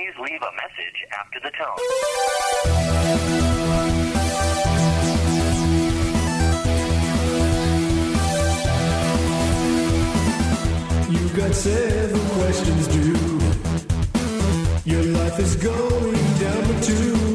Please leave a message after the tone. You got seven questions due. Your life is going down the tubes.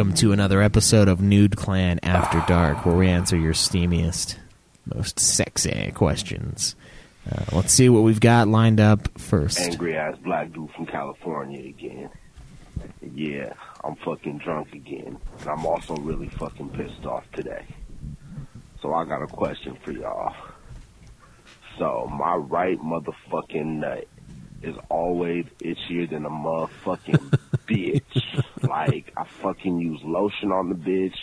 Welcome to another episode of Nude Clan After Dark, where we answer your steamiest, most sexy questions. Uh, let's see what we've got lined up first. angry ass black dude from California again. Yeah, I'm fucking drunk again. And I'm also really fucking pissed off today. So I got a question for y'all. So my right motherfucking nut is always itchier than a motherfucking bitch. Like I fucking use lotion on the bitch.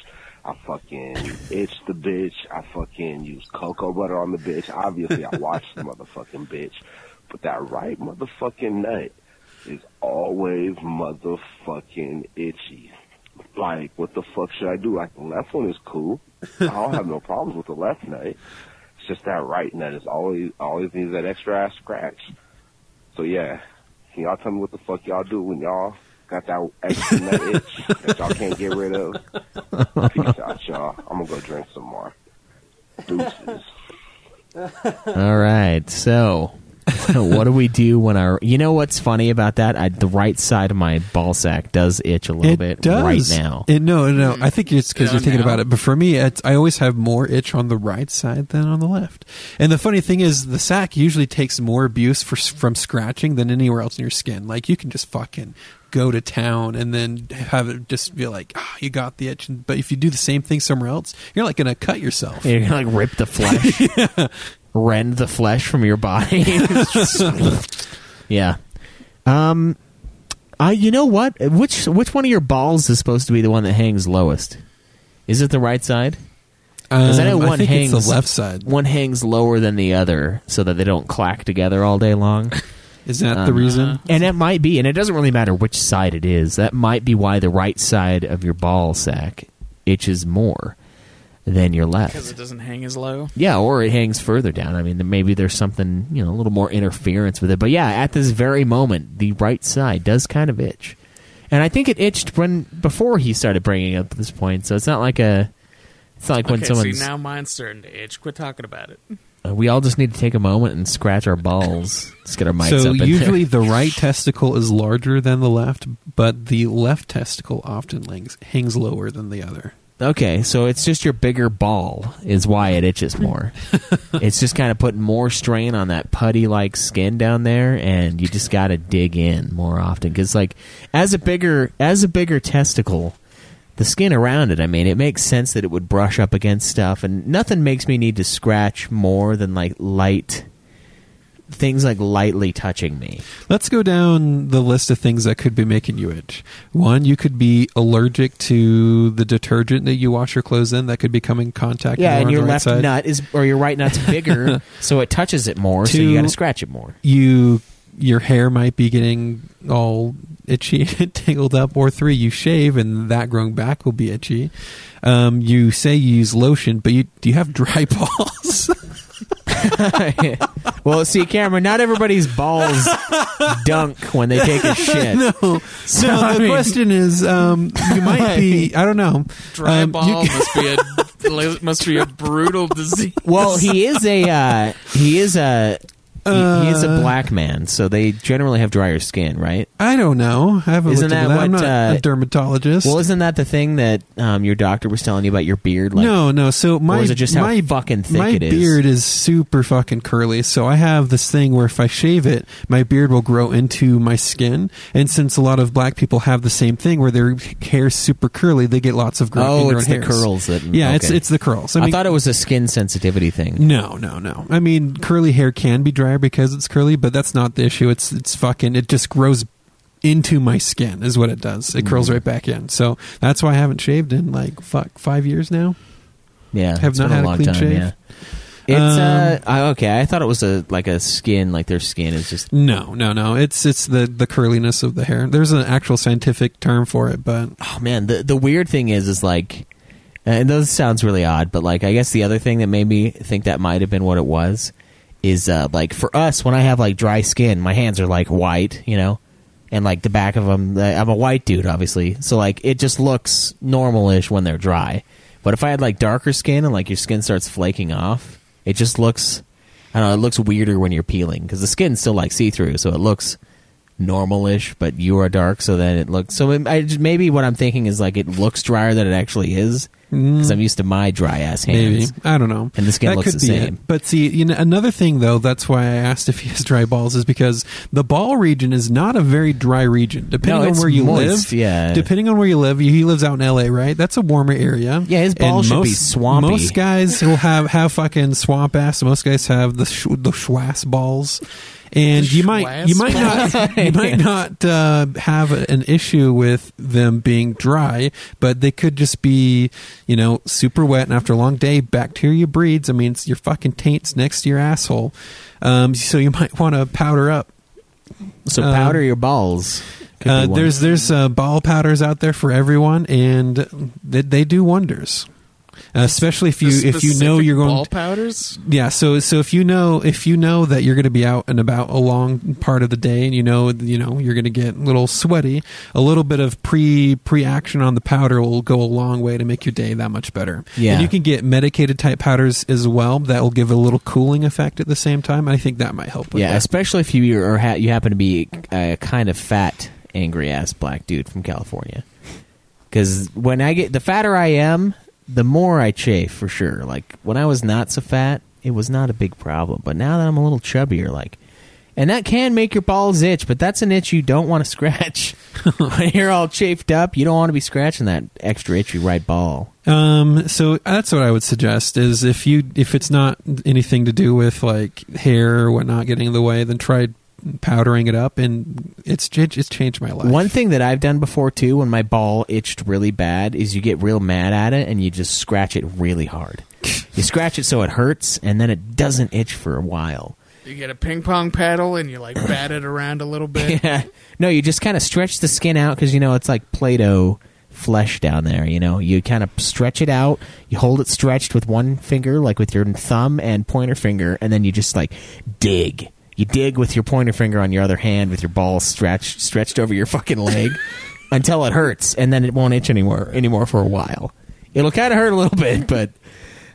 I fucking itch the bitch. I fucking use cocoa butter on the bitch. Obviously I wash the motherfucking bitch. But that right motherfucking nut is always motherfucking itchy. Like, what the fuck should I do? Like, the left one is cool. I don't have no problems with the left nut. It's just that right nut is always always needs that extra ass scratch. So yeah, can y'all tell me what the fuck y'all do when y'all got that extra nut itch that y'all can't get rid of? Peace out, y'all. I'm gonna go drink some more. Deuces. All right, so what do we do when our? You know what's funny about that? I, the right side of my ball sack does itch a little it bit does. right now. It, no, no. I think it's because Yeah, you're thinking now. about it. But for me, it's, I always have more itch on the right side than on the left. And the funny thing is, the sack usually takes more abuse for, from scratching than anywhere else in your skin. Like you can just fucking go to town and then have it just be like, ah, you got the itch. But if you do the same thing somewhere else, you're like gonna cut yourself. You're gonna like rip the flesh, rend the flesh from your body. yeah. Um. I. You know what? Which which one of your balls is supposed to be the one that hangs lowest? Is it the right side? Because I know Um, one think hangs the left side. One hangs lower than the other, so that they don't clack together all day long. Is that the Um, reason? And it might be, and it doesn't really matter which side it is. That might be why the right side of your ball sack itches more than your left. because it doesn't hang as low. Yeah, or it hangs further down. I mean, maybe there's something, you know, a little more interference with it. But yeah, at this very moment, the right side does kind of itch. And I think it itched when before he started bringing up this point. So it's not like a it's not like when okay, someone's see now mine's starting to itch. Quit talking about it. Uh, we all just need to take a moment and scratch our balls. Let's get our mics so up in usually the right testicle is larger than the left, but the left testicle often hangs, hangs lower than the other. Okay, so it's just your bigger ball is why it itches more. it's just kind of putting more strain on that putty like skin down there, and you just got to dig in more often because, like, as a bigger as a bigger testicle, the skin around it. I mean, it makes sense that it would brush up against stuff, and nothing makes me need to scratch more than like light things like lightly touching me. Let's go down the list of things that could be making you itch. One, you could be allergic to the detergent that you wash your clothes in that could be coming in contact. Yeah, and your right left side. nut is or your right nut's bigger, so it touches it more. so you got to scratch it more. You, your hair might be getting all itchy and tangled up. Or three, you shave and that growing back will be itchy. Um, you say you use lotion, but you do you have dry balls? well, see, Cameron, not everybody's balls dunk when they take a shit. no, So, no. The mean- question is, um, you might be. I don't know. Dry Um, ball you- must be a must be a brutal disease. Well, he is a uh, he is a he, he is a Uh, black man, so they generally have drier skin, right? I don't know. I haven't Isn't looked that that. I'm what, not uh, a dermatologist. Well, isn't that the thing that um, your doctor was telling you about your beard? Like, no, no. So my is it just how my fucking thick my it is? beard is super fucking curly. So I have this thing where if I shave it, my beard will grow into my skin. And since a lot of black people have the same thing where their hair's super curly, they get lots of grow- Oh, it's the hairs. curls that- Yeah, it's okay. it's the curls. I, I, thought it was a skin sensitivity thing. No, no, no. I mean, curly hair can be drier because it's curly, but that's not the issue. It's it's fucking. It just grows into my skin is what it does. It Mm. curls right back in. So that's why I haven't shaved in like fuck five years now. Yeah, Have not had a long clean time, shave? Yeah. It's uh, Um, okay. I thought it was a like a skin, like their skin is just No, no, no. It's it's the the curliness of the hair. There's an actual scientific term for it, but oh man the the weird thing is is like and those sounds really odd but like i guess the other thing that made me think that might have been what it was is uh like for us when i have like dry skin my hands are like white you know? And like the back of them i'm a white dude obviously. So like it just looks normalish when they're dry. But if i had like darker skin and like your skin starts flaking off it just looks i don't know it looks weirder when you're peeling. Because the skin's still like see-through so it looks normalish, but you are dark, so then it looks. So it, I, maybe what I'm thinking is like it looks drier than it actually is Mm. because I'm used to my dry ass hands. maybe I don't know. And the skin that looks the same. It. But see, you know, another thing though, that's why I asked if he has dry balls is because the ball region is not a very dry region. Depending No, on where you moist, live, yeah. Depending on where you live, he lives out in L.A., right? That's a warmer area. Yeah, his balls And should be swampy. Most guys will have have fucking swamp ass. Most guys have the sh- the schwass balls. And The you might you might not you might not uh, have an issue with them being dry, but they could just be you know super wet. And after a long day, bacteria breeds. I mean, it's your fucking taints next to your asshole. Um, so you might want to powder up. So Um, powder your balls. Uh, there's there's uh, ball powders out there for everyone, and they, they do wonders. Uh, especially if you if you know you're going ball powders. yeah so so if you know if you know that you're going to be out and about a long part of the day and you know you know you're going to get a little sweaty a little bit of pre pre action on the powder will go a long way to make your day that much better Yeah. and you can get medicated type powders as well that will give a little cooling effect at the same time i think that might help with yeah, that. especially if you are ha- you happen to be a kind of fat, angry ass black dude from California. Because when I get the fatter I am, the more I chafe for sure. Like when I was not so fat, it was not a big problem. But now that I'm a little chubbier, like, and that can make your balls itch, but that's an itch you don't want to scratch. when you're all chafed up, you don't want to be scratching that extra itchy right ball. Um, so that's what I would suggest is if you if it's not anything to do with like hair or whatnot getting in the way, then try powdering it up, and it's it's changed my life. One thing that I've done before too, when my ball itched really bad, is you get real mad at it and you just scratch it really hard. you scratch it so it hurts, and then it doesn't itch for a while. You get a ping pong paddle and you like bat it around a little bit. Yeah. No, you just kind of stretch the skin out because you know it's like Play-Doh flesh down there. You know, you kind of stretch it out. You hold it stretched with one finger, like with your thumb and pointer finger, and then you just like dig. You dig with your pointer finger on your other hand with your ball stretched stretched over your fucking leg until it hurts, and then it won't itch anymore anymore for a while. It'll kind of hurt a little bit, but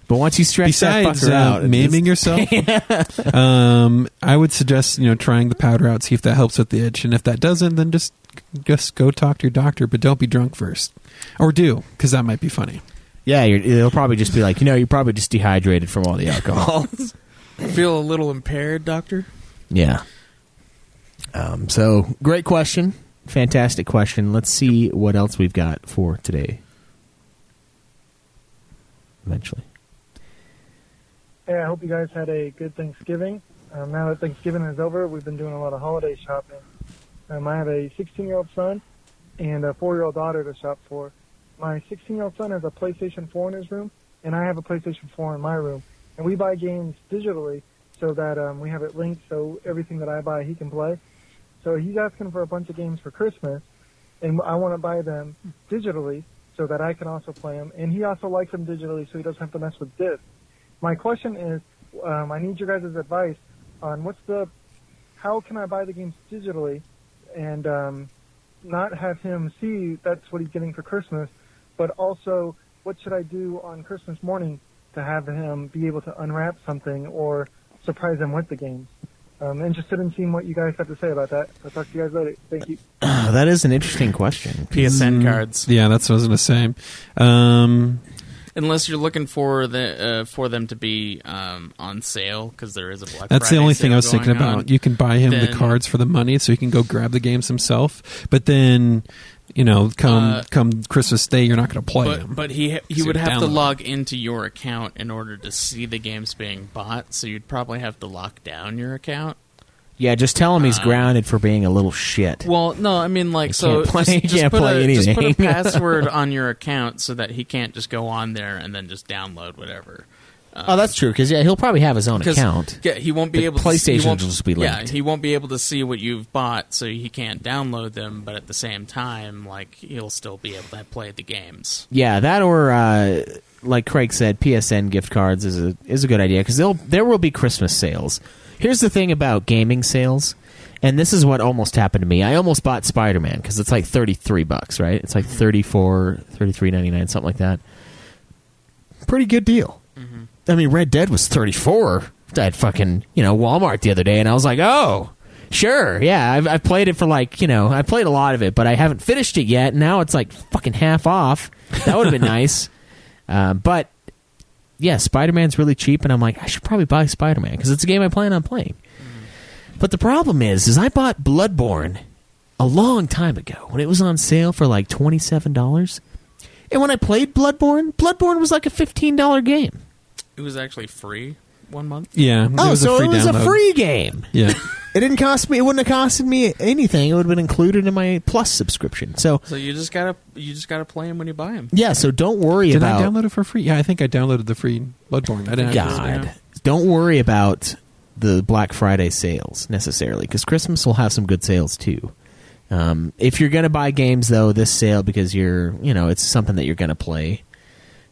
but once you stretch Besides that fucker uh, out, maiming just- yourself, um, I would suggest you know trying the powder out, see if that helps with the itch, and if that doesn't, then just just go talk to your doctor, but don't be drunk first, or do because that might be funny. yeah, you're, it'll probably just be like you know you're probably just dehydrated from all the alcohol. Feel a little impaired, doctor? Yeah. Um, so great question, fantastic question. Let's see what else we've got for today. Eventually, Hey, I hope you guys had a good Thanksgiving. Um, now that Thanksgiving is over, we've been doing a lot of holiday shopping. Um, I have a 16-year-old son and a four-year-old daughter to shop for. My 16-year-old son has a PlayStation 4 in his room, and I have a PlayStation 4 in my room. And we buy games digitally so that um, we have it linked so everything that I buy he can play. So he's asking for a bunch of games for Christmas, and I want to buy them digitally so that I can also play them. And he also likes them digitally so he doesn't have to mess with discs. My question is, um, I need your guys' advice on what's the, how can I buy the games digitally, and um, not have him see that's what he's getting for Christmas, but also what should I do on Christmas morning to have him be able to unwrap something or surprise them with the games. I'm interested in seeing what you guys have to say about that. I'll talk to you guys later. Thank you. that is an interesting question. PSN cards. Yeah, that's what I was going to say. Um, Unless you're looking for the uh, for them to be um, on sale because there is a Black That's Friday the only thing I was thinking about. on. You can buy him the cards for the money, so he can go grab the games himself. But then, you know, come Uh, come Christmas Day, you're not going to play But them. but he he would have to download log into your account in order to see the games being bought. So you'd probably have to lock down your account. Yeah, just tell him he's Uh, grounded for being a little shit. Well, no, I mean like You so. can't play- just, just can't put play a, Just put a password on your account so that he can't just go on there and then just download whatever. Oh, that's true. Because yeah, he'll probably have his own account. Yeah, he won't be The able. to see, PlayStation won't- will just be Yeah, he won't be able to see what you've bought, so he can't download them. But at the same time, like he'll still be able to play the games. Yeah, that or uh, like Craig said, PSN gift cards is a is a good idea because they'll there will be Christmas sales. Here's the thing about gaming sales, and this is what almost happened to me. I almost bought Spider Man because it's like thirty three bucks, right? It's like 34 33.99, something like that. Pretty good deal. I mean, Red Dead was thirty four at fucking you know Walmart the other day, and I was like, oh. Sure, yeah, I've, I've played it for like you know I played a lot of it, but I haven't finished it yet. Now it's like fucking half off. That would have been nice, uh, but yeah, Spider Man's really cheap, and I'm like I should probably buy Spider Man because it's a game I plan on playing. But the problem is, is I bought Bloodborne a long time ago when it was on sale for like twenty seven dollars, and when I played Bloodborne, Bloodborne was like a fifteen dollar game. It was actually free one month. Yeah. Oh, it was so a free it was a download. free game. Yeah. It didn't cost me. It wouldn't have costed me anything. It would have been included in my Plus subscription. So So you just gotta you just gotta play them when you buy them. yeah. So don't worry Did about I download it for free? Yeah, I think I downloaded the free Bloodborne. I didn't. God. Don't worry about the Black Friday sales necessarily because Christmas will have some good sales too. Um, if you're going to buy games though, this sale because you're you know it's something that you're going to play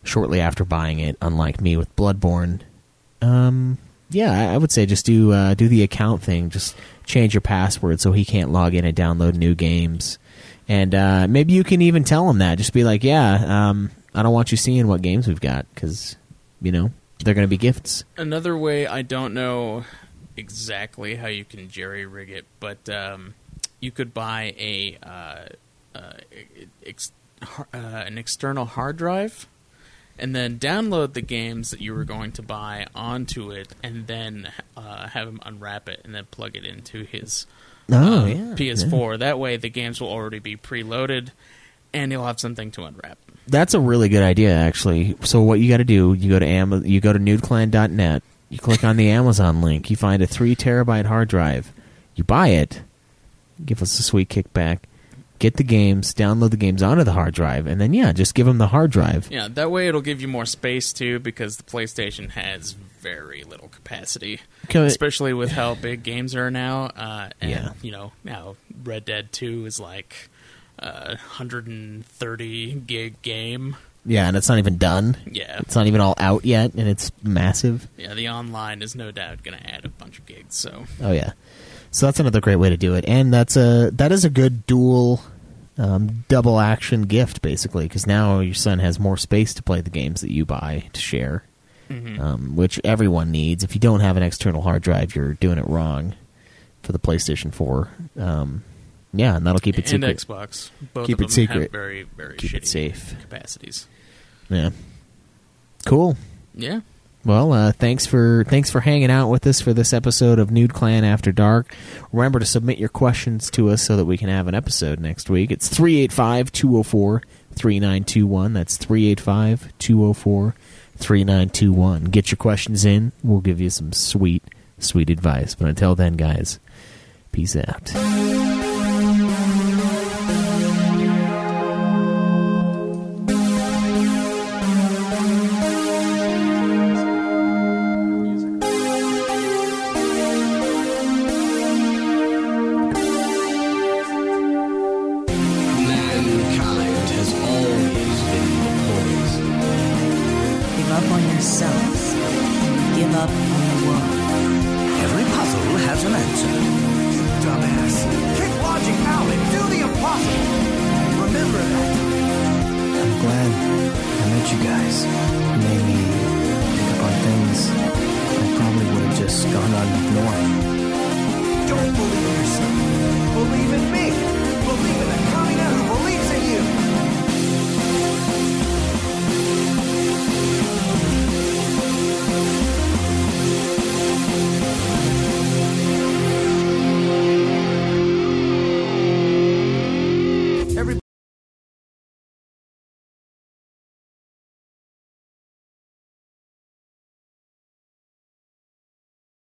shortly after buying it. Unlike me with Bloodborne, um, yeah, I would say just do uh, do the account thing. Just change your password so he can't log in and download new games. And uh, maybe you can even tell him that. Just be like, yeah, um, I don't want you seeing what games we've got because you know they're going to be gifts. Another way I don't know exactly how you can jerry rig it, but um, you could buy a uh, uh, ex- uh, an external hard drive, and then download the games that you were going to buy onto it, and then uh, have him unwrap it and then plug it into his Oh uh, yeah, PS4. That way, the games will already be preloaded, and he'll have something to unwrap. That's a really good idea, actually. So what you got to do, you go to Am- you go to nudeclan.net, you click on the Amazon link, you find a three terabyte hard drive, you buy it, give us a sweet kickback, get the games, download the games onto the hard drive, and then yeah, just give them the hard drive. Yeah, that way it'll give you more space too, because the PlayStation has very little capacity, Okay. especially with how big games are now. Uh, and Yeah. you know now Red Dead Two is like uh, 130 gig game. Yeah, and it's not even done. Yeah, It's not even all out yet, and it's massive. yeah. The online is no doubt going to add a bunch of gigs. So Oh yeah, so that's another great way to do it, and that's a that is a good dual, um, double action gift basically, because now your son has more space to play the games that you buy to share, um, which everyone needs. If you don't have an external hard drive, you're doing it wrong for the PlayStation Four. Um, yeah, and that'll keep it and secret. Xbox, both Keep of it secret. have very very Keep it safe. capacities. Yeah, cool. Yeah. Well, uh, thanks for thanks for hanging out with us for this episode of Nude Clan After Dark. Remember to submit your questions to us so that we can have an episode next week. It's 385-204-3921. That's 385-204-3921. Get your questions in. We'll give you some sweet sweet advice. But until then, guys, peace out.